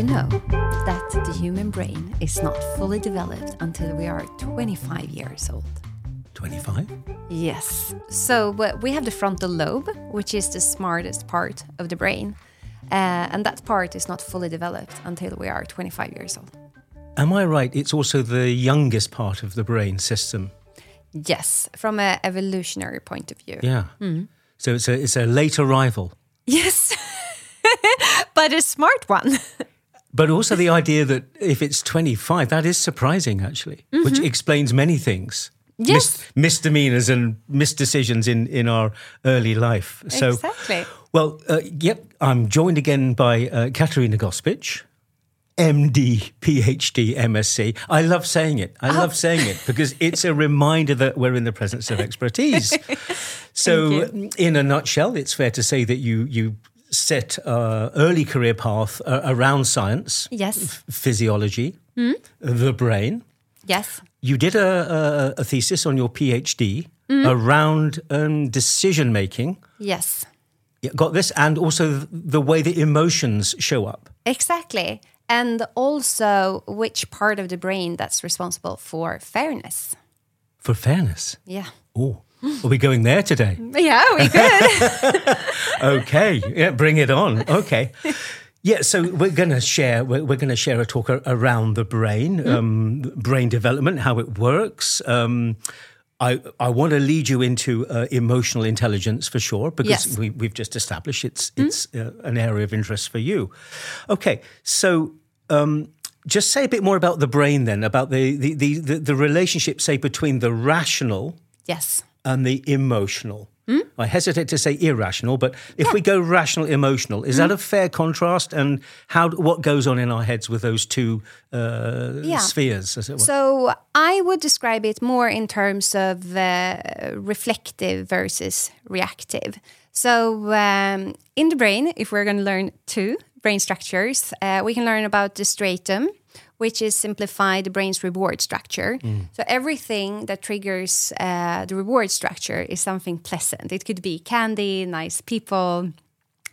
you know that the human brain is not fully developed until we are 25 years old? 25? Yes. So uh, we have the frontal lobe, which is the smartest part of the brain. Uh, and that part is not fully developed until we are 25 years old. Am I right? It's also the youngest part of the brain system. Yes, from an evolutionary point of view. Yeah. So it's a, it's a late arrival. Yes, but a smart one. But also the idea that if it's 25, that is surprising, actually, which explains many things. Mm-hmm. Yes. misdemeanors and misdecisions in, in our early life. So, Exactly. Well, uh, yep, I'm joined again by uh, Katarina Gospic, MD, PhD, MSc. I love saying it. I love saying it because it's a reminder that we're in the presence of expertise. so, in a nutshell, it's fair to say that you you set a early career path uh, around science, Yes. physiology, the brain. Yes. You did a, a, a thesis on your PhD around um, decision making. Yes. Yeah, got this, and also the way the emotions show up. Exactly. And also which part of the brain that's responsible for fairness. For fairness. Yeah. Oh, are we going there today? Yeah, we could. Okay, yeah, bring it on. Okay. Yeah, so we're going to share. We're, we're going to share a talk around the brain, um, brain development, how it works. Um, I I want to lead you into uh, emotional intelligence for sure because Yes. we, we've just established it's it's uh, an area of interest for you. Okay, so um, just say a bit more about the brain then, about the the the, the, the relationship, say, between the rational yes. And the emotional. I hesitate to say irrational, but if we go rational, emotional, is that a fair contrast? And how what goes on in our heads with those two uh, Yeah. spheres, as it were? So I would describe it more in terms of uh, reflective versus reactive. So um, in the brain, if we're going to learn two brain structures, uh, we can learn about the striatum, which is simplified the brain's reward structure. So everything that triggers uh, the reward structure is something pleasant. It could be candy, nice people,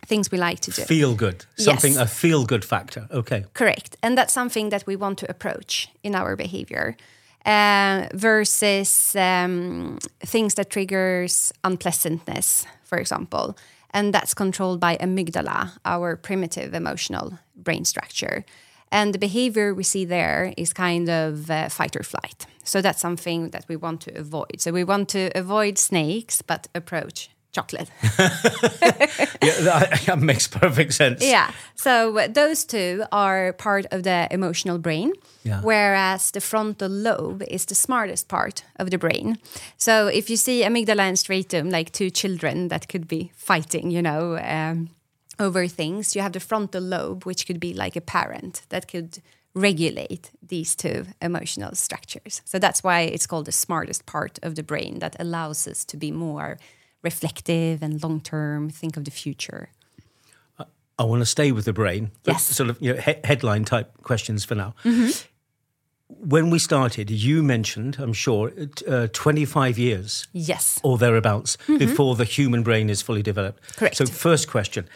things we like to do. Feel good, something Yes. a feel good factor. Okay, Correct. And that's something that we want to approach in our behavior uh, versus um, things that triggers unpleasantness, for example. And that's controlled by amygdala, our primitive emotional brain structure. And the behavior we see there is kind of uh, fight or flight. So that's something that we want to avoid. So we want to avoid snakes, but approach chocolate. yeah, that, that makes perfect sense. Yeah. So uh, those two are part of the emotional brain, Yeah. whereas the frontal lobe is the smartest part of the brain. So if you see amygdala and striatum like two children that could be fighting, you know, um, over things, you have the frontal lobe, which could be like a parent that could regulate these two emotional structures. So that's why it's called the smartest part of the brain that allows us to be more reflective and long term, think of the future. I want to stay with the brain. Yes. Mm-hmm. Sort of you know, he- headline type questions for now. When we started, you mentioned, I'm sure, uh, 25 years Yes. or thereabouts before the human brain is fully developed. Mm-hmm. Correct. So, first question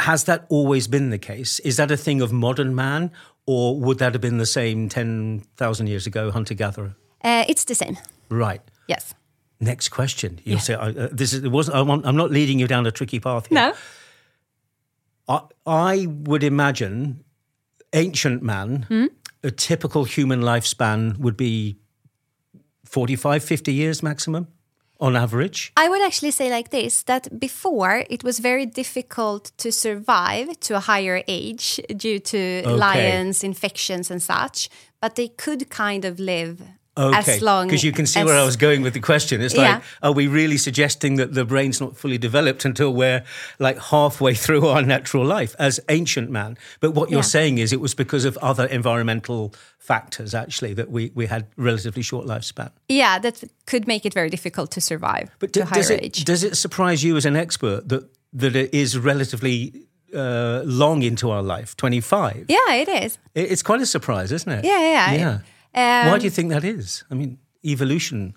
Has that always been the case? Is that a thing of modern man, or would that have been the same 10,000 years ago, hunter gatherer? Uh, it's the same. Right. Yes. Next question. You'll say, I, uh, "This is it wasn't. I I'm not leading you down a tricky path here." No. I, I would imagine ancient man, Hmm? a typical human lifespan would be 45, 50 years maximum on average. I would actually say like this that before it was very difficult to survive to a higher age due to lions, infections, and such, but they could kind of live Okay, as long because you can see as, where I was going with the question. It's like, Yeah. are we really suggesting that the brain's not fully developed until we're like halfway through our natural life as ancient man? But what you're Yeah. saying is it was because of other environmental factors actually that we, we had relatively short lifespan. Yeah, that could make it very difficult to survive But to d- a higher does it age. does it surprise you as an expert that that it is relatively uh, long into our life, twenty five? yeah, it is. It, it's quite a surprise, isn't it? Yeah, yeah. yeah. Um, Why do you think that is? I mean, evolution.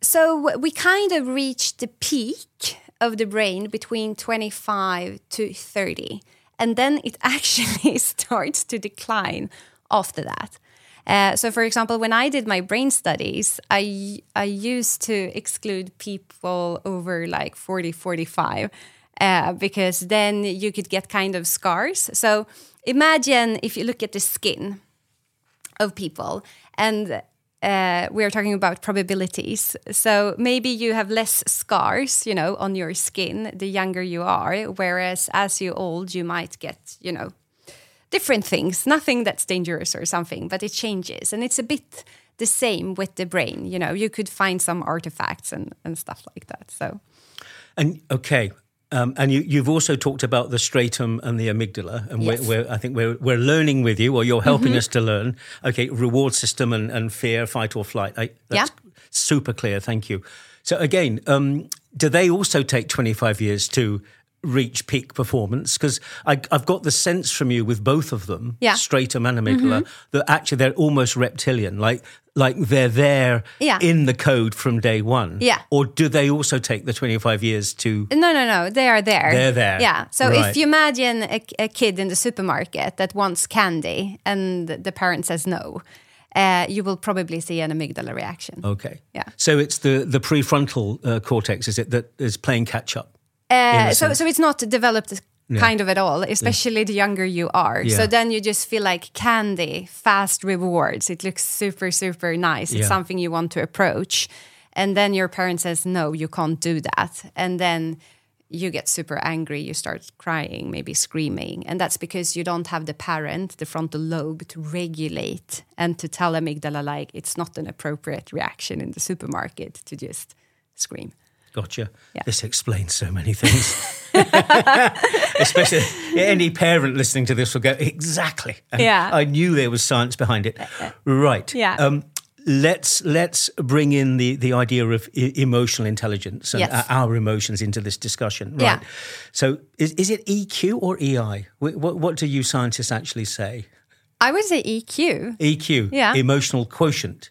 So we kind of reached the peak of the brain between 25 to 30. and then it actually starts to decline after that. Uh, so, for example, when I did my brain studies, I I used to exclude people over like 40, 45, uh, because then you could get kind of scars. So, imagine if you look at the skin of people and uh, we are talking about probabilities. So maybe you have less scars, you know, on your skin the younger you are, whereas as you old, you might get, you know, different things. Nothing that's dangerous or something, but it changes, and it's a bit the same with the brain. You know, you could find some artifacts and and stuff like that. So, and okay, um, and you, have also talked about the striatum and the amygdala, and yes. we're, we're, I think we're, we're learning with you, or you're helping mm-hmm. us to learn. Okay, reward system and, and fear, fight or flight. I, that's yeah. super clear. Thank you. So again, um, do they also take 25 years to reach peak performance? Because I've got the sense from you with both of them, yeah. striatum and amygdala, mm-hmm. that actually they're almost reptilian, like like they're there yeah. in the code from day one. Yeah. Or do they also take the 25 years to? No, no, no. They are there. They're there. Yeah. So right. if you imagine a, a, kid in the supermarket that wants candy and the parent says no, uh, you will probably see an amygdala reaction. Okay. Yeah. So it's the the prefrontal uh, cortex, is it, that is playing catch up? Uh, so, so it's not developed yeah. kind of at all, especially yeah. the younger you are. Yeah. So then you just feel like candy, fast rewards. It looks super, super nice. It's something you want to approach. And then your parent says, no, you can't do that. And then you get super angry, you start crying, maybe screaming. And that's because you don't have the parent, the frontal lobe, to regulate and to tell amygdala, like, it's not an appropriate reaction in the supermarket to just scream. Gotcha. Yeah. This explains so many things. Especially any parent listening to this will go, exactly. Yeah. I knew there was science behind it. Right. Yeah. Um, let's let's bring in the the idea of I- emotional intelligence and yes. our emotions into this discussion right yeah. so is, is it eq or ei what, what do you scientists actually say i would say eq eq yeah emotional quotient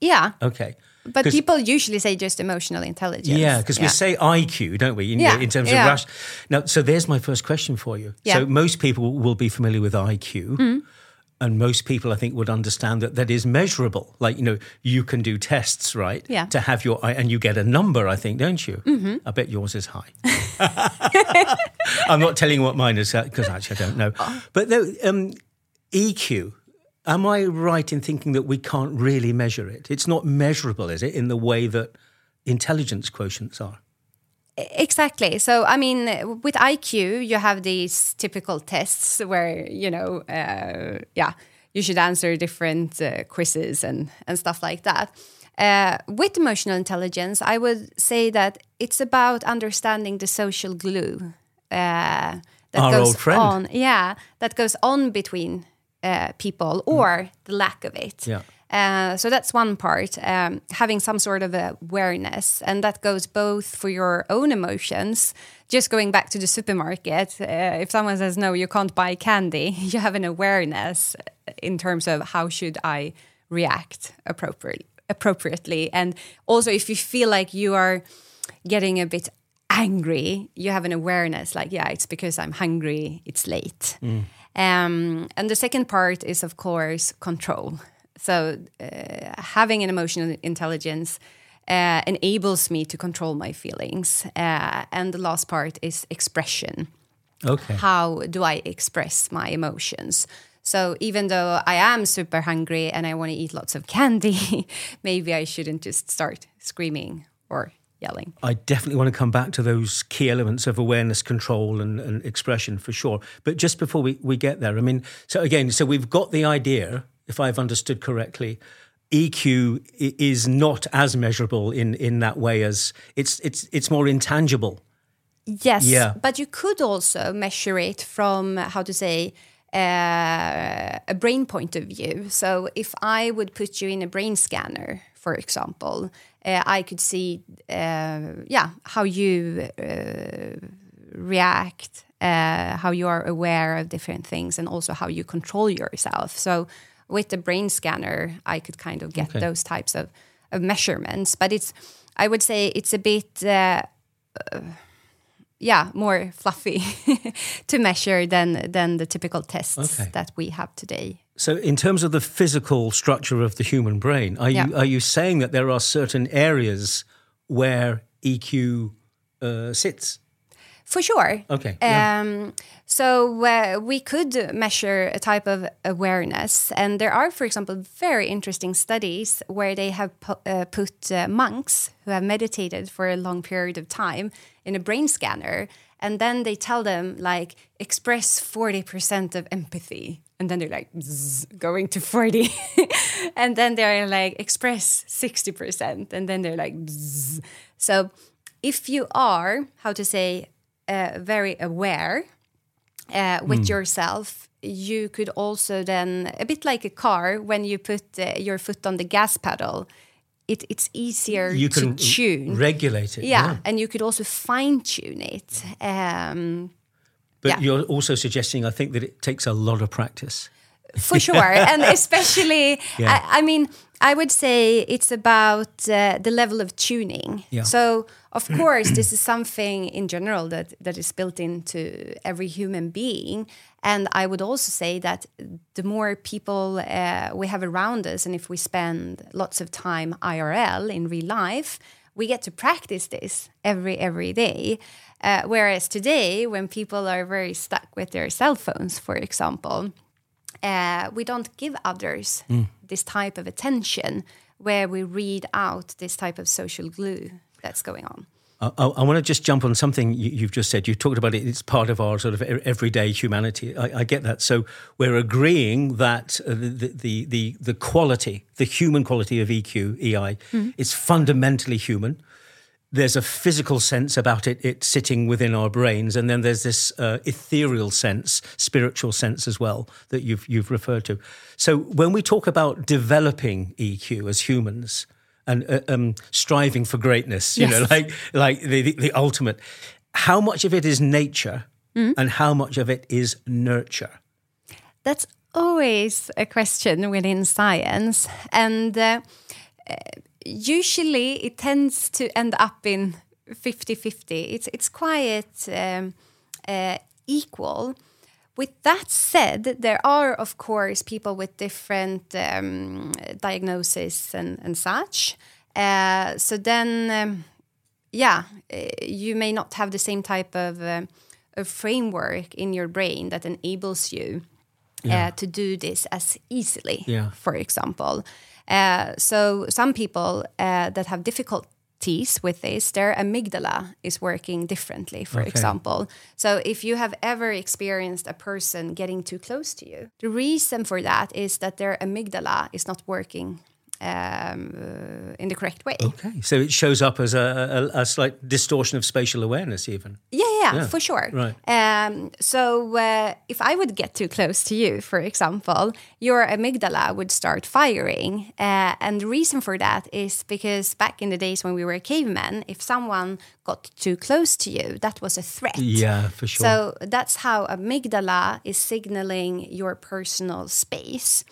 yeah okay but people usually say just emotional intelligence. Yeah, because yeah. we say IQ, don't we? In, yeah. in terms yeah. of rush. Now, so there's my first question for you. Yeah. So most people will be familiar with IQ. Mm. And most people, I think, would understand that that is measurable. Like, you know, you can do tests, right? Yeah. To have your, and you get a number, I think, don't you? Mm-hmm. I bet yours is high. I'm not telling you what mine is because actually I don't know. But no, um, EQ, Am I right in thinking that we can't really measure it? It's not measurable, is it, in the way that intelligence quotients are? Exactly. So, I mean, with IQ, you have these typical tests where, you know, uh, yeah, you should answer different uh, quizzes and, and stuff like that. Uh, with emotional intelligence, I would say that it's about understanding the social glue uh, that Our goes on. Yeah, that goes on between uh, people or mm. the lack of it. Yeah. Uh, so that's one part, um, having some sort of awareness, and that goes both for your own emotions. Just going back to the supermarket, uh, if someone says no, you can't buy candy, you have an awareness in terms of how should I react appropriately. Appropriately, and also if you feel like you are getting a bit angry, you have an awareness like, yeah, it's because I'm hungry, it's late. Mm. Um, and the second part is, of course, control. So uh, having an emotional intelligence uh, enables me to control my feelings. Uh, and the last part is expression. Okay. How do I express my emotions? So even though I am super hungry and I want to eat lots of candy, maybe I shouldn't just start screaming or yelling. I definitely want to come back to those key elements of awareness, control, and, and expression for sure. But just before we, we get there, I mean, so again, so we've got the idea, if I've understood correctly, EQ is not as measurable in, in that way as it's it's it's more intangible. Yes, yeah. but you could also measure it from how to say uh, a brain point of view. So if I would put you in a brain scanner, for example, I could see, uh, yeah, how you uh, react, uh, how you are aware of different things, and also how you control yourself. So with the brain scanner, I could kind of get okay. those types of, of measurements. But it's, I would say, it's a bit. Uh, yeah, more fluffy to measure than than the typical tests Okay. that we have today. So, in terms of the physical structure of the human brain, are you are you saying that there are certain areas where EQ uh, sits? For sure. Okay, yeah. Um, so uh, we could measure a type of awareness, and there are, for example, very interesting studies where they have pu- uh, put uh, monks who have meditated for a long period of time in a brain scanner, and then they tell them like express forty percent of empathy, and then they're like going to forty, and then they're like express sixty percent, and then they're like so. If you are, how to say, uh, very aware uh, with yourself, you could also then, a bit like a car, when you put uh, your foot on the gas pedal, it, it's easier You can to tune. regulate it. yeah, and you could also fine tune it. Um, But Yeah. you're also suggesting, I think, that it takes a lot of practice. for sure and especially Yeah. I, I mean i would say it's about uh, the level of tuning Yeah. so of course this is something in general that that is built into every human being and i would also say that the more people uh, we have around us and if we spend lots of time irl in real life we get to practice this every every day uh, whereas today when people are very stuck with their cell phones for example uh, we don't give others this type of attention where we read out this type of social glue that's going on. I, I, I want to just jump on something you, you've just said. You talked about it; it's part of our sort of everyday humanity. I, I get that. So we're agreeing that uh, the, the the the quality, the human quality of EQ, EI, is fundamentally human. There's a physical sense about it; it's sitting within our brains, and then there's this uh, ethereal sense, spiritual sense as well that you've you've referred to. So when we talk about developing EQ as humans and uh, um, striving for greatness, you know, like like the, the, the ultimate. How much of it is nature, and how much of it is nurture? That's always a question within science. And uh, usually it tends to end up in 50 50. It's, it's quite um, uh, equal. With that said, there are, of course, people with different um, diagnoses and, and such. Uh, so then, um, yeah, uh, you may not have the same type of, uh, of framework in your brain that enables you uh, to do this as easily, Yeah. for example. Uh, so some people uh, that have difficulties with this, their amygdala is working differently, for Okay. example. So if you have ever experienced a person getting too close to you, the reason for that is that their amygdala is not working um, uh, in the correct way. Okay, so it shows up as a, a, a slight distortion of spatial awareness, even. Yeah, yeah, Yeah, for sure. right. Um, so uh, if I would get too close to you, for example, your amygdala would start firing. Uh, and the reason for that is because back in the days when we were cavemen, if someone got too close to you, that was a threat. Yeah, for sure. So that's how amygdala is signaling your personal space.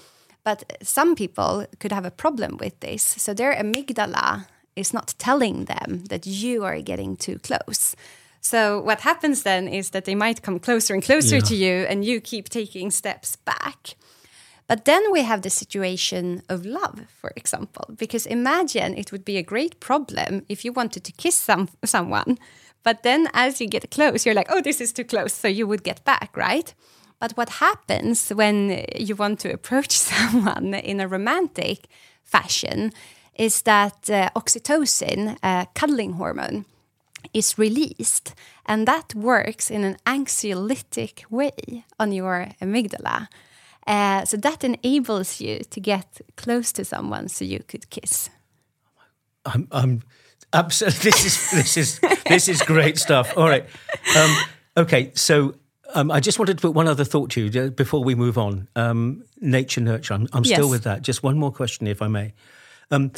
But some people could have a problem with this. So their amygdala is not telling them that you are getting too close. So what happens then is that they might come closer and closer Yeah. to you and you keep taking steps back. But then we have the situation of love, for example, because imagine it would be a great problem if you wanted to kiss some, someone, but then as you get close, you're like, oh, this is too close, so you would get back, right? But what happens when you want to approach someone in a romantic fashion is that uh, oxytocin, a cuddling hormone, is released, and that works in an anxiolytic way on your amygdala. Uh, so that enables you to get close to someone so you could kiss. I'm, I'm absolutely. This is this is this is great stuff. All right. Um, okay. So um, I just wanted to put one other thought to you before we move on. Um, nature nurture. I'm, I'm still Yes. with that. Just one more question, if I may. Um,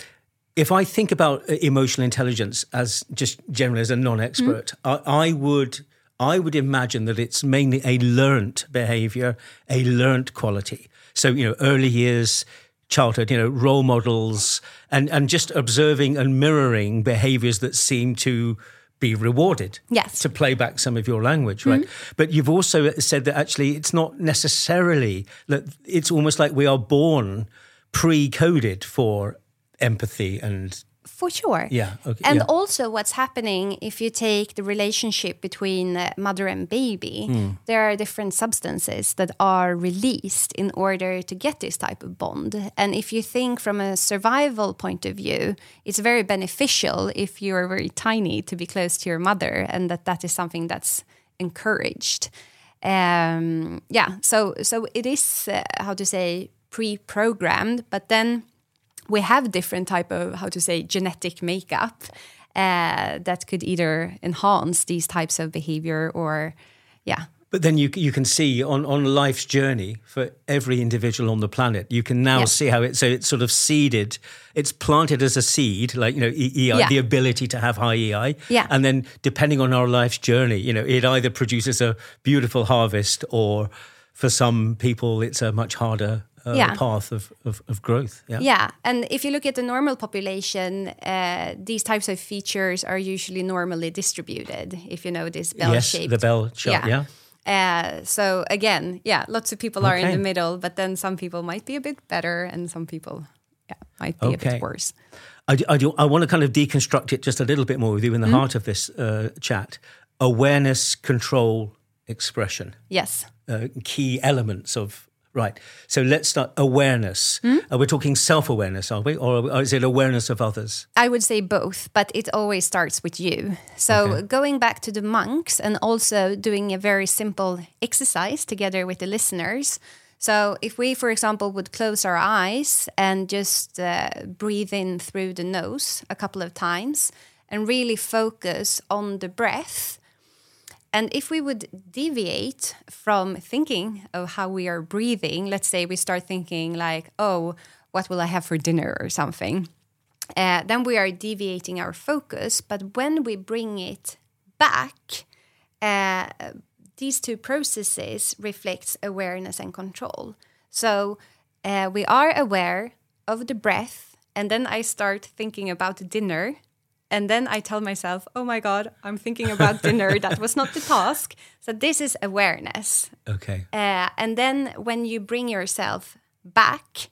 if I think about uh, emotional intelligence as just generally as a non-expert, I, I would I would imagine that it's mainly a learnt behavior, a learnt quality. So you know, early years, childhood, you know, role models, and and just observing and mirroring behaviors that seem to be rewarded Yes. to play back some of your language, right? Mm-hmm. But you've also said that actually it's not necessarily that it's almost like we are born pre-coded for empathy and For sure. Yeah, okay, and yeah. also, what's happening if you take the relationship between uh, mother and baby, Hmm. there are different substances that are released in order to get this type of bond. And if you think from a survival point of view, it's very beneficial if you're very tiny to be close to your mother, and that that is something that's encouraged. Um, yeah, so so it is uh, how to say pre-programmed, but then we have different type of how to say genetic makeup uh, that could either enhance these types of behavior or yeah But then you you can see on on life's journey for every individual on the planet, you can now Yeah. see how it's so it's sort of seeded, it's planted as a seed, like you know EEI, Yeah. the ability to have high EI, Yeah. and then depending on our life's journey, you know, it either produces a beautiful harvest or for some people it's a much harder uh, Yeah. path of, of of growth. Yeah. yeah and if you look at the normal population uh, these types of features are usually normally distributed if you know this bell Yes, shaped the bell chart. Yeah. Uh, so again, yeah, lots of people are in the middle, but then some people might be a bit better, and some people, yeah, might be a bit worse. I, do, I, do, I want to kind of deconstruct it just a little bit more with you in the Mm-hmm. heart of this uh, chat. Awareness, control, expression. Yes. uh, key elements of right. So let's start awareness. Hmm? Are we talking self awareness? Are we, or, or is it awareness of others? I would say both, but it always starts with you. So Okay. going back to the monks and also doing a very simple exercise together with the listeners. So if we, for example, would close our eyes and just uh, breathe in through the nose a couple of times and really focus on the breath. And if we would deviate from thinking of how we are breathing, let's say we start thinking like, oh, what will I have for dinner or something? uh, then we are deviating our focus. But when we bring it back, uh, these two processes reflects awareness and control. So uh, we are aware of the breath, and then I start thinking about dinner. And then I tell myself, oh my God, I'm thinking about dinner. That was not the task. So, this is awareness. Okay. Uh, and then when you bring yourself back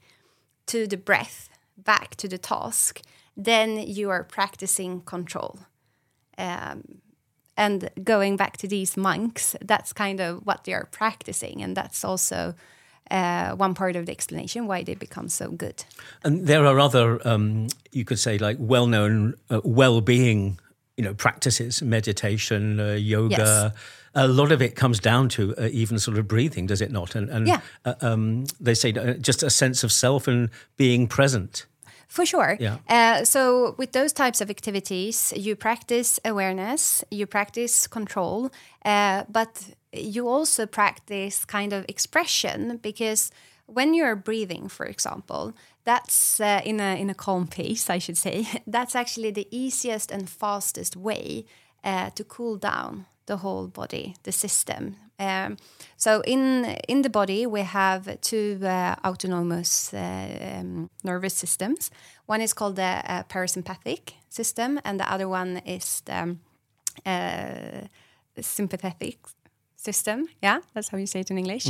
to the breath, back to the task, then you are practicing control. Um, and going back to these monks, that's kind of what they are practicing. And that's also uh, one part of the explanation why they become so good. And there are other, um, you could say, like well known uh, well being you know, practices, meditation, uh, yoga. Yes. A lot of it comes down to uh, even sort of breathing, does it not? And, and Yeah. uh, um, they say uh, just a sense of self and being present. For sure. Yeah. Uh, so, with those types of activities, you practice awareness, you practice control, uh, but you also practice kind of expression because when you're breathing, for example, that's uh, in a in a calm pace, I should say. That's actually the easiest and fastest way uh, to cool down the whole body, the system. Um, so in in the body we have two uh, autonomous uh, um, nervous systems. One is called the uh, parasympathetic system, and the other one is the um, uh, sympathetic system. Yeah, that's how you say it in English.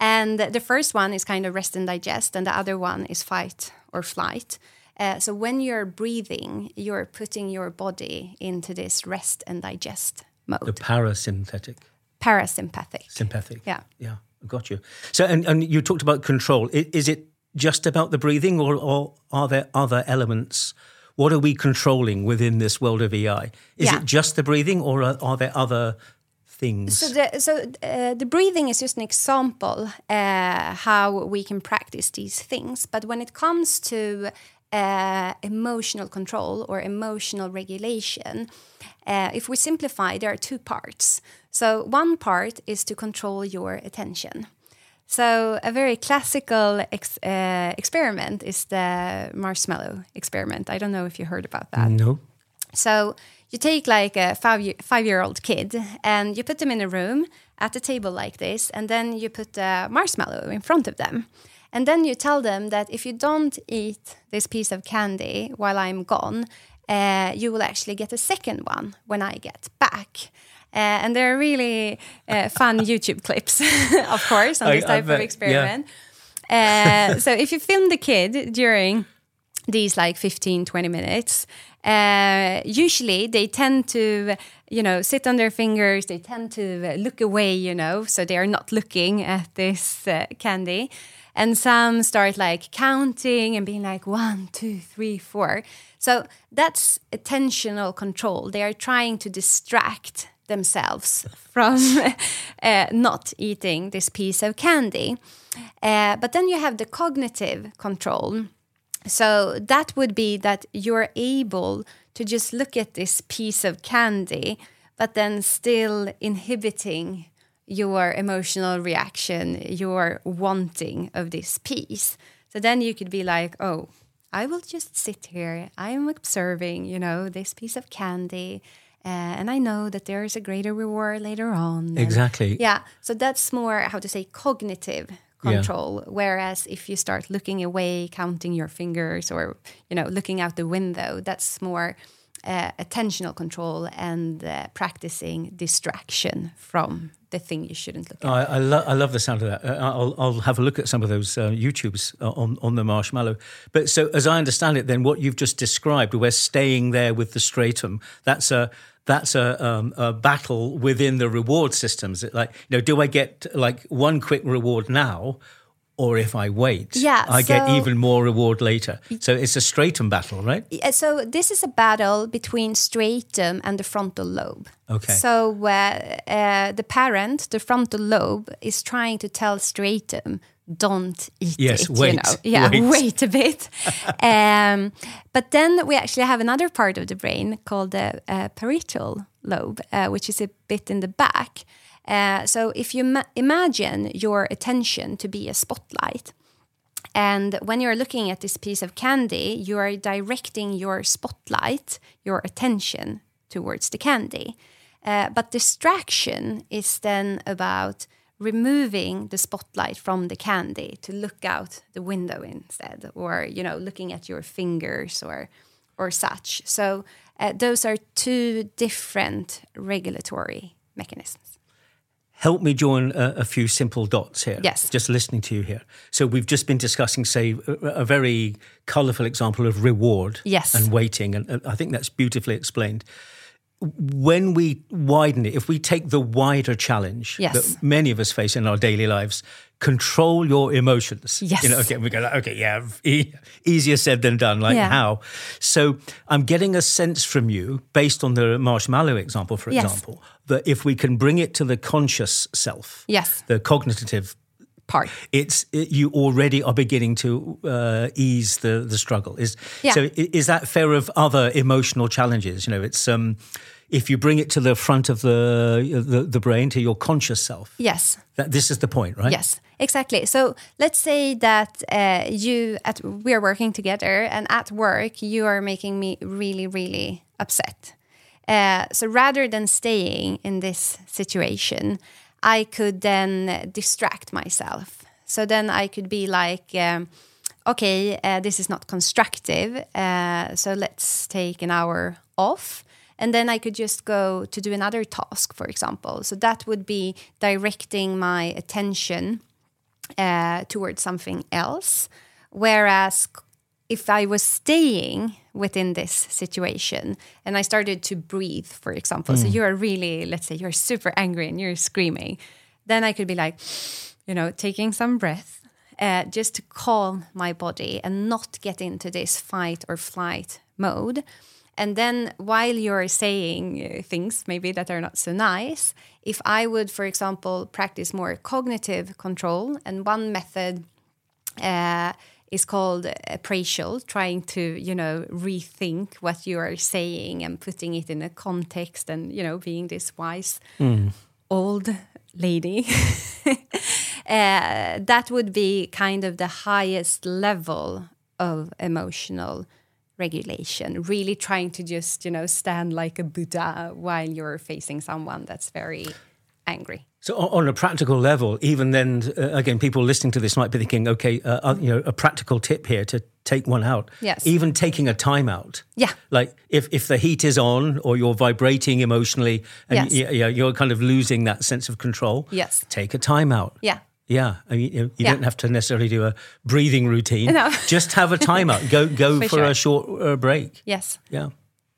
And the first one is kind of rest and digest, and the other one is fight or flight. Uh, so when you're breathing, you're putting your body into this rest and digest mode. The parasympathetic, Parasympathetic. sympathetic. Yeah. Yeah, got you. So, and, and you talked about control. I- Is it just about the breathing, or, or are there other elements? What are we controlling within this world of EI? Is Yeah. it just the breathing, or are, are there other things? So the so uh, the breathing is just an example uh, how we can practice these things. But when it comes to uh, emotional control or emotional regulation, uh, if we simplify, there are two parts. So one part is to control your attention. So a very classical ex- uh, experiment is the marshmallow experiment. I don't know if you heard about that. no. So you take like a five year, five year old kid and you put them in a room at a table like this, and then you put a marshmallow in front of them. And then you tell them that if you don't eat this piece of candy while I'm gone, uh, you will actually get a second one when I get back. Uh, and there are really uh, fun YouTube clips, of course, on this I- I type bet, of yeah. experiment. Uh, so if you film the kid during these like 15 20 minutes uh, usually they tend to you know sit on their fingers they tend to look away you know so they are not looking at this uh, candy. And some start like counting and being like one two three four. So that's attentional control. They are trying to distract themselves from uh, not eating this piece of candy. Uh, but then you have the cognitive control so that would be that you're able to just look at this piece of candy, but then still inhibiting your emotional reaction, your wanting of this piece. So then you could be like, oh, I will just sit here. I'm observing, you know, this piece of candy. Uh, and I know that there is a greater reward later on. and- Exactly. yeah. So that's more, how to say, cognitive Yeah. control. Whereas if you start looking away, counting your fingers, or you know, looking out the window, that's more uh, attentional control and uh, practicing distraction from the thing you shouldn't look at. I, I, lo- I love the sound of that. Uh, I'll, I'll have a look at some of those uh, YouTubes uh, on, on the marshmallow. But so, as I understand it, then what you've just described, we're staying there with the striatum. That's a that's a, um, a battle within the reward systems. Like, you know, do I get like one quick reward now, or if I wait, Yeah, I get even more reward later. So it's a striatum battle, right? So this is a battle between striatum and the frontal lobe. Okay. So uh, uh, the parent, the frontal lobe, is trying to tell striatum, "Don't eat Yes, it." wait, You know? Yeah, wait. wait, a bit. um, but then we actually have another part of the brain called the uh, parietal lobe, uh, which is a bit in the back. Uh, so if you ma- imagine your attention to be a spotlight, and when you're looking at this piece of candy, you are directing your spotlight, your attention towards the candy. Uh, but distraction is then about removing the spotlight from the candy to look out the window instead, or you know, looking at your fingers or or such. So uh, those are two different regulatory mechanisms. help me join a, a few simple dots here. Yes. Just listening to you here. So we've just been discussing, say, a, a very colourful example of reward Yes. and waiting, and I think that's beautifully explained. When we widen it, if we take the wider challenge Yes. that many of us face in our daily lives, control your emotions. Yes. You know, okay, we go, like, okay, yeah, e- easier said than done. Like Yeah. how? So I'm getting a sense from you, based on the marshmallow example, for Yes. example, that if we can bring it to the conscious self, Yes. the cognitive, Part. it's it, you already are beginning to uh, ease the the struggle. Is Yeah. so? Is that fair of other emotional challenges? You know, it's um, if you bring it to the front of the the, the brain to your conscious self. Yes. That this is the point, right? Yes, exactly. So let's say that uh, you at we are working together, and at work you are making me really, really upset. Uh, so rather than staying in this situation, I could then distract myself. So then I could be like. Um, okay, uh, this is not constructive, uh, so let's take an hour off. And then I could just go to do another task, for example. So that would be directing my attention uh, towards something else. Whereas if I was staying within this situation and I started to breathe, for example, so you are really, let's say, you're super angry and you're screaming, then I could be like, you know, taking some breath uh, just to calm my body and not get into this fight or flight mode. And then while you're saying uh, things maybe that are not so nice, if I would, for example, practice more cognitive control, and one method uh, is called appraisal, trying to, you know, rethink what you are saying and putting it in a context and, you know, being this wise old lady. uh, that would be kind of the highest level of emotional regulation really trying to just you know stand like a buddha while you're facing someone that's very angry So on a practical level, even then, uh, again, people listening to this might be thinking, okay, uh, uh, you know, a practical tip here to take one out. Yes. Even taking a time out. Yeah. Like if, if the heat is on or you're vibrating emotionally and Yes. y- you're kind of losing that sense of control. Yes. Take a time out. Yeah. Yeah, I mean, you, you Yeah. don't have to necessarily do a breathing routine. No. Just have a timeout. Go go for, For sure. a short uh, break. Yes. Yeah,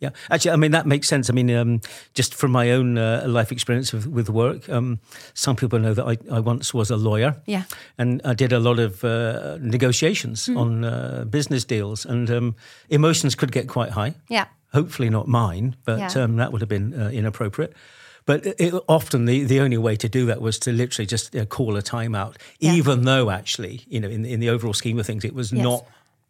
yeah. Actually, I mean that makes sense. I mean, um, just from my own uh, life experience with, with work, um, some people know that I, I once was a lawyer. Yeah. and I did a lot of uh, negotiations Mm. on uh, business deals, and um, emotions could get quite high. Yeah. Hopefully not mine, but Yeah. um, that would have been uh, inappropriate. But it, often the, the only way to do that was to literally just uh, call a timeout, Yeah. even though actually, you know, in, in the overall scheme of things, it was Yes. not,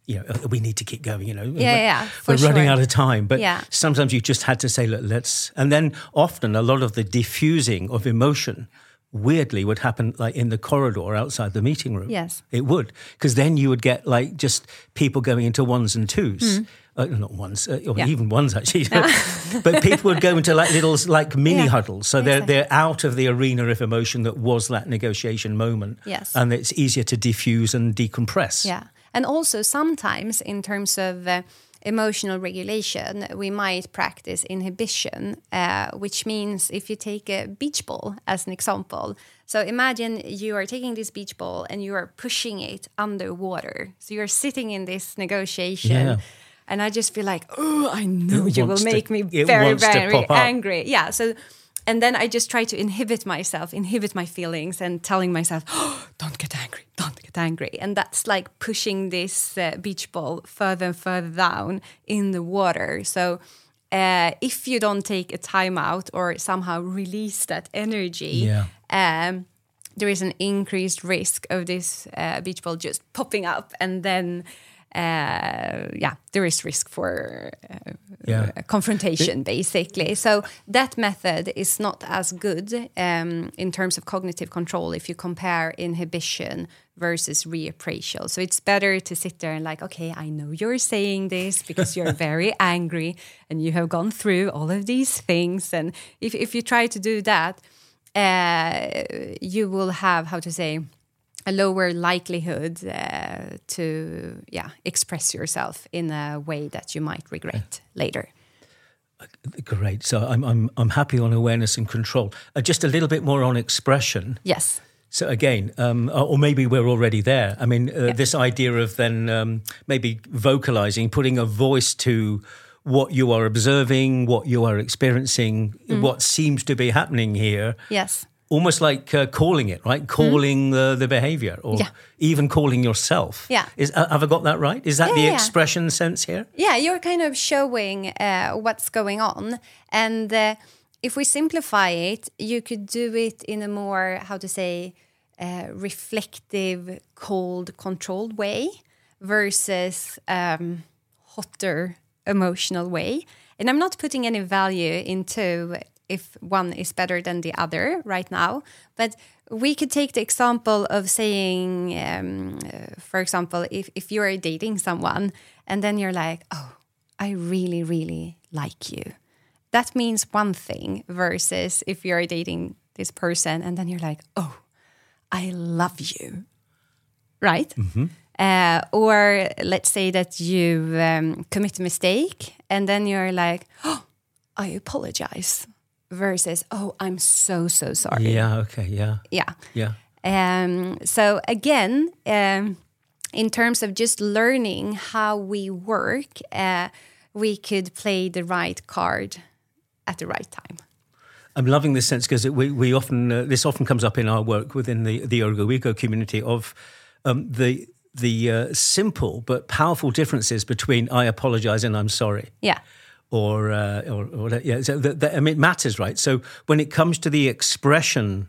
you know, we need to keep going, you know. Yeah, we're, yeah, for we're running out of time. But Yeah. sometimes you just had to say, look, let's, and then often a lot of the diffusing of emotion weirdly would happen like in the corridor outside the meeting room. Yes. It would, because then you would get like just people going into ones and twos. Uh, not ones, uh, or. Yeah. even ones actually. but people would go into like little like mini Yeah. huddles, so they're Exactly. they're out of the arena of emotion that was that negotiation moment. Yes. and it's easier to diffuse and decompress. Yeah. And also, sometimes in terms of uh, emotional regulation, we might practice inhibition, uh, which means if you take a beach ball as an example. So imagine you are taking this beach ball and you are pushing it underwater. So you're sitting in this negotiation. Yeah. And I just feel like, oh, I know It you will make me very, very angry. Yeah. So, and then I just try to inhibit myself, inhibit my feelings, and telling myself, oh, "Don't get angry, don't get angry." And that's like pushing this uh, beach ball further and further down in the water. So. Uh, if you don't take a timeout or somehow release that energy, Yeah. um, there is an increased risk of this uh, beach ball just popping up, and then, uh, yeah, there is risk for uh, Yeah. confrontation, basically. So that method is not as good um, in terms of cognitive control if you compare inhibition versus reappraisal. So it's better to sit there and like, okay, I know you're saying this because you're very angry and you have gone through all of these things, and if if you try to do that uh, you will have how to say a lower likelihood uh, to yeah express yourself in a way that you might regret later. Great. So I'm I'm I'm happy on awareness and control. Uh, just a little bit more on expression. Yes. So again, um, or or maybe we're already there. I mean, uh, Yeah. this idea of then um, maybe vocalizing, putting a voice to what you are observing, what you are experiencing, Mm. what seems to be happening here. Yes. Almost like uh, calling it, right? Calling the, the behavior, or Mm. Yeah. even calling yourself. Yeah. Is uh, have I got that right? Is that Yeah, the yeah. expression sense here? Yeah, you're kind of showing uh, what's going on. And uh, if we simplify it, you could do it in a more, how to say, uh, reflective, cold, controlled way versus um, hotter, emotional way. And I'm not putting any value into if one is better than the other right now, but we could take the example of saying, um, uh, for example, if, if you are dating someone and then you're like, oh, I really, really like you. That means one thing versus if you're dating this person and then you're like, oh, I love you. Right? Uh, or let's say that you um, commit a mistake and then you're like, oh, I apologize versus, oh, I'm so, so sorry. Yeah. Okay. Yeah. Yeah. Yeah. Um, so again, um, in terms of just learning how we work, uh, we could play the right card at the right time. I'm loving this sense because we, we often uh, this often comes up in our work within the the Ergo Ego community of um, the the uh, simple but powerful differences between I apologize and I'm sorry. Yeah. Or, uh, or, or yeah, so that, that, I mean, it matters, right? So when it comes to the expression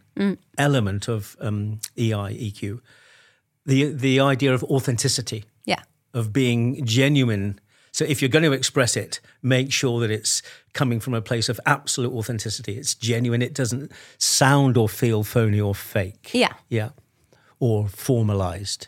element of um, EI EQ, the the idea of authenticity, Yeah. of being genuine. So if you're going to express it, make sure that it's coming from a place of absolute authenticity. It's genuine. It doesn't sound or feel phony or fake. Yeah. Yeah. Or formalized.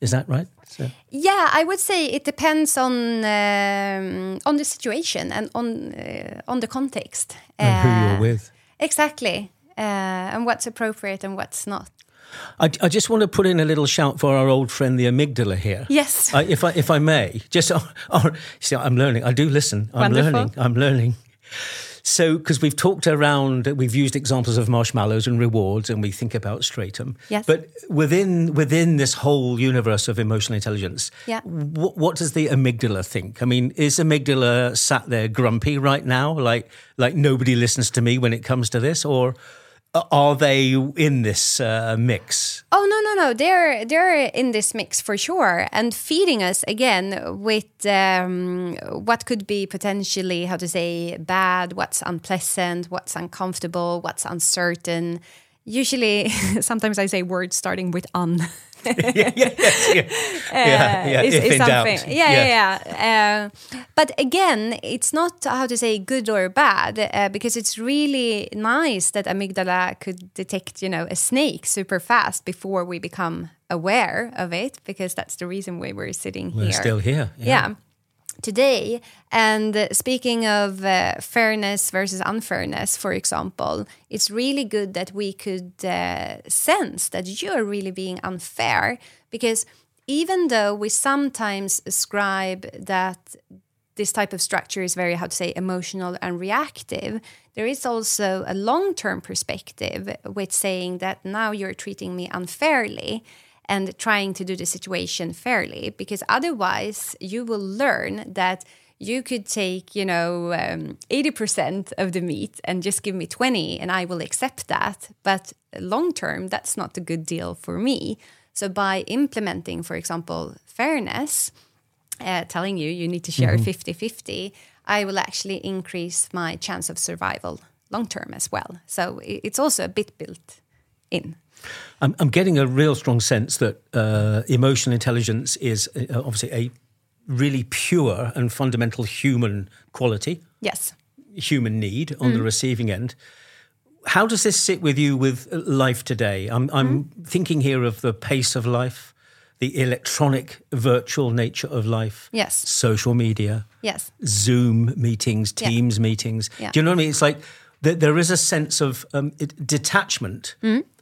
Is that right? So, Yeah, I would say it depends on um, on the situation and on uh, on the context and who Uh, you're with. Exactly, uh, and what's appropriate and what's not. I, I, just want to put in a little shout for our old friend the amygdala here. Yes. Uh, if I if I may, just oh, oh, see, I'm learning. I do listen. I'm Wonderful. learning. I'm learning. So, because we've talked around, we've used examples of marshmallows and rewards, and we think about striatum. Yes. But within within this whole universe of emotional intelligence, Yeah. what, what does the amygdala think? I mean, is amygdala sat there grumpy right now, like like nobody listens to me when it comes to this, or are they in this uh, mix? Oh no no no! They're they're in this mix for sure, and feeding us again with um, what could be potentially how to say bad, what's unpleasant, what's uncomfortable, what's uncertain. Usually, sometimes I say words starting with un. yeah, yeah, yeah. yeah. is, is in doubt. something. Yeah, yeah, yeah. Uh, but again, it's not how to say good or bad uh, because it's really nice that amygdala could detect, you know, a snake super fast before we become aware of it because that's the reason why we're sitting here. We're here. still here. yeah. Today, and speaking of uh, fairness versus unfairness, for example, it's really good that we could uh, sense that you are really being unfair because even though we sometimes ascribe that this type of structure is very, how to say, emotional and reactive, there is also a long term perspective with saying that now you're treating me unfairly and trying to do the situation fairly because otherwise you will learn that you could take you know um, 80% of the meat and just give me 20 and i will accept that. But long term that's not a good deal for me. So by implementing for example fairness uh, telling you you need to share 50 50 i will actually increase my chance of survival long term as well. So it's also a bit built in I'm, I'm getting a real strong sense that uh, emotional intelligence is uh, obviously a really pure and fundamental human quality, yes human need on the receiving end. How does this sit with you with uh, life today? I'm, I'm thinking here of the pace of life, the electronic, virtual nature of life, yes social media, yes Zoom meetings, Yeah. Teams meetings. Yeah. Do you know what I mean? It's like there, there is a sense of um, it, detachment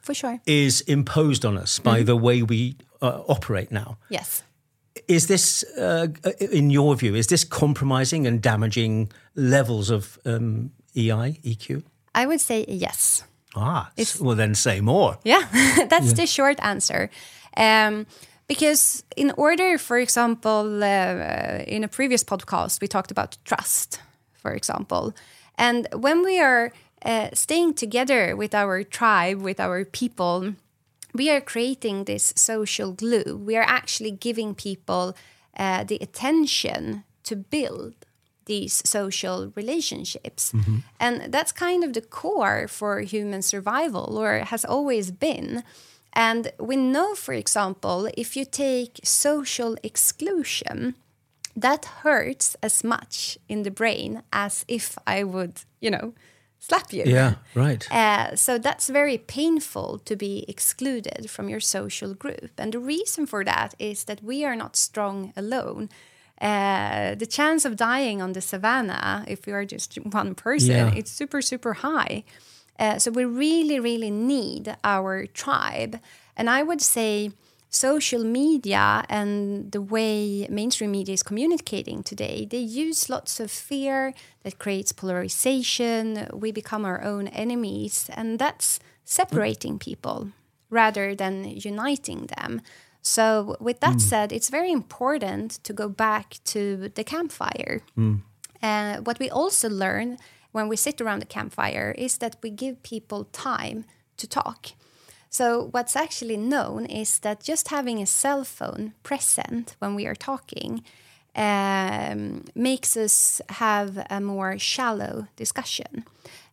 for sure is imposed on us by Mm-hmm. the way we uh, operate now. yes Is this, uh, in your view, is this compromising and damaging levels of um, EI, EQ? I would say yes. Ah, s- well, then say more. Yeah, that's the short answer. Um, because in order, for example, uh, in a previous podcast, we talked about trust, for example. And when we are uh, staying together with our tribe, with our people, we are creating this social glue. We are actually giving people uh, the attention to build these social relationships. And that's kind of the core for human survival, or has always been. And we know, for example, if you take social exclusion, that hurts as much in the brain as if I would, you know, slap you. Yeah, right. Uh, so that's very painful to be excluded from your social group. And the reason for that is that we are not strong alone. Uh, the chance of dying on the savannah, if you are just one person, Yeah. it's super, super high. Uh, so we really, really need our tribe. And I would say social media and the way mainstream media is communicating today, they use lots of fear that creates polarization. We become our own enemies, and that's separating people rather than uniting them. So, with that said, it's very important to go back to the campfire. Uh, what we also learn when we sit around the campfire is that we give people time to talk. So, what's actually known is that just having a cell phone present when we are talking um, makes us have a more shallow discussion.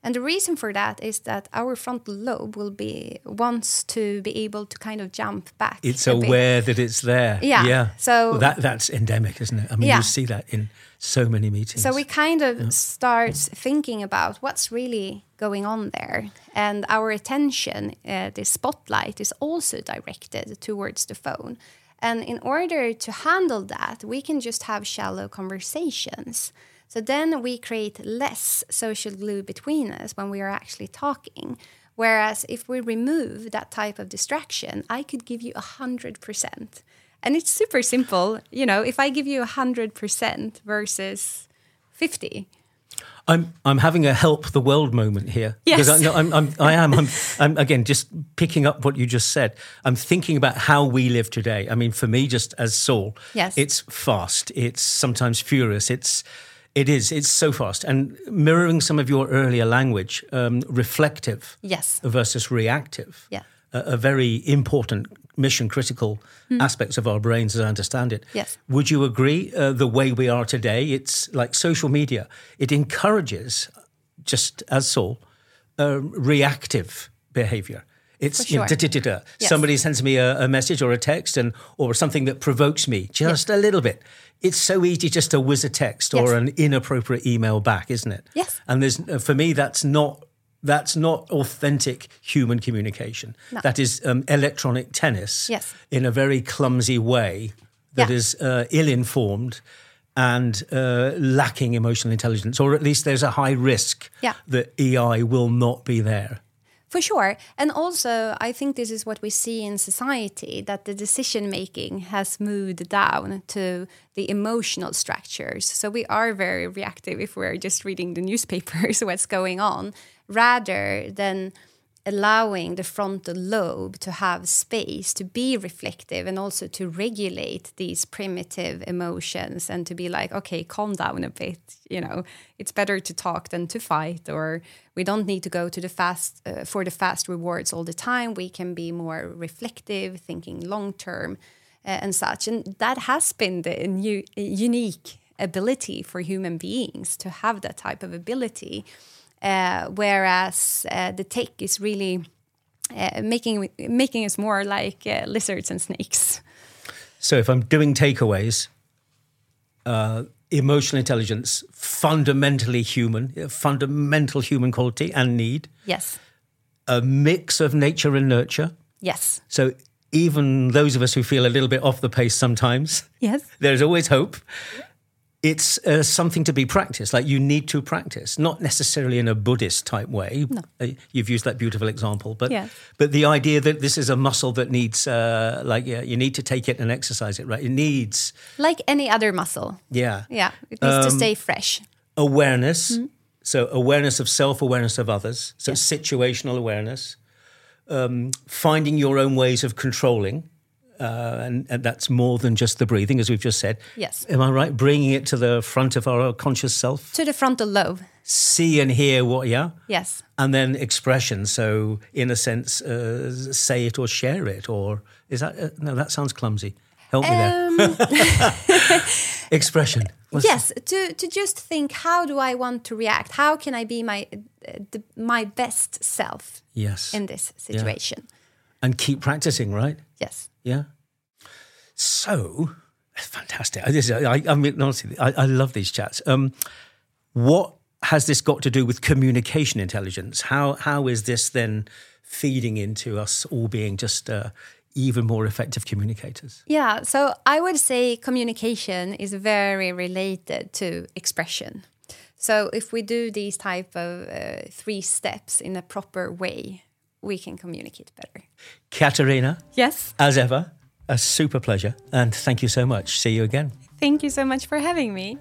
And the reason for that is that our frontal lobe will be wants to be able to kind of jump back. It's a bit. aware that it's there. Yeah, Yeah. so- Well, that that's endemic, isn't it? I mean, Yeah. you see that in so many meetings. So we kind of start thinking about what's really going on there, and our attention, uh, the spotlight, is also directed towards the phone. And in order to handle that, we can just have shallow conversations. So then we create less social glue between us when we are actually talking. Whereas if we remove that type of distraction, I could give you 100%. And it's super simple. You know, if I give you 100% versus 50, I'm I'm having a help the world moment here Yes. because I, I'm, I'm I am I'm, I'm again just picking up what you just said. I'm thinking about how we live today. I mean, for me, just as Saul, Yes. it's fast. It's sometimes furious. It's it is. It's so fast and mirroring some of your earlier language, um, reflective yes. versus reactive. Yeah. A, a very important mission critical aspects of our brains as I understand it. Yes. Would you agree uh, the way we are today it's like social media it encourages just as Saul uh, reactive behavior. It's For you know, da-da-da-da. Yes. somebody sends me a, a message or a text and or something that provokes me just a little bit. It's so easy just to whiz a text or an inappropriate email back, isn't it? Yes. And there's uh, for me that's not that's not authentic human communication. No. That is um, electronic tennis Yes. in a very clumsy way that Yeah. is uh, ill-informed and uh, lacking emotional intelligence, or at least there's a high risk Yeah. that EI will not be there. For sure. And also, I think this is what we see in society that the decision making has moved down to the emotional structures. So we are very reactive if we're just reading the newspapers, what's going on, rather than allowing the frontal lobe to have space to be reflective and also to regulate these primitive emotions and to be like okay calm down a bit you know? It's better to talk than to fight or we don't need to go to the fast uh, for the fast rewards all the time. We can be more reflective thinking long term uh, and such. And that has been the new, unique ability for human beings to have that type of ability whereas uh, the tech is really uh, making making us more like uh, lizards and snakes. So if I'm doing takeaways, uh, emotional intelligence, fundamentally human, fundamental human quality and need, Yes, a mix of nature and nurture. yes, So even those of us who feel a little bit off the pace sometimes, yes, there's always hope. It's uh, something to be practiced. Like you need to practice, not necessarily in a Buddhist type way. No. you've used that beautiful example, but Yeah. but the idea that this is a muscle that needs, uh, like, yeah, you need to take it and exercise it, right? It needs, like any other muscle. yeah, Yeah, it needs to stay fresh. awareness. Mm-hmm. So awareness of self, awareness of others. So situational awareness, um, finding your own ways of controlling, uh, and, and that's more than just the breathing, as we've just said. Yes. Am I right? Bringing it to the front of our conscious self, To the frontal lobe. see and hear what, yeah, Yes, and then expression. So in a sense, uh, say it or share it, or is that uh, no? That sounds clumsy. Help me there. um, Expression. What's- yes. To to just think, how do I want to react? How can I be my uh, the, my best self Yes. in this situation? and keep practicing, right? Yes. Yeah. So fantastic. I, this, I, I mean, honestly, I, I love these chats. Um, what has this got to do with communication intelligence? How how is this then feeding into us all being just uh, even more effective communicators? Yeah, so I would say communication is very related to expression. So if we do these type of uh, three steps in a proper way, we can communicate better. Katarina, Yes. as ever, a super pleasure, and thank you so much. See you again. Thank you so much for having me.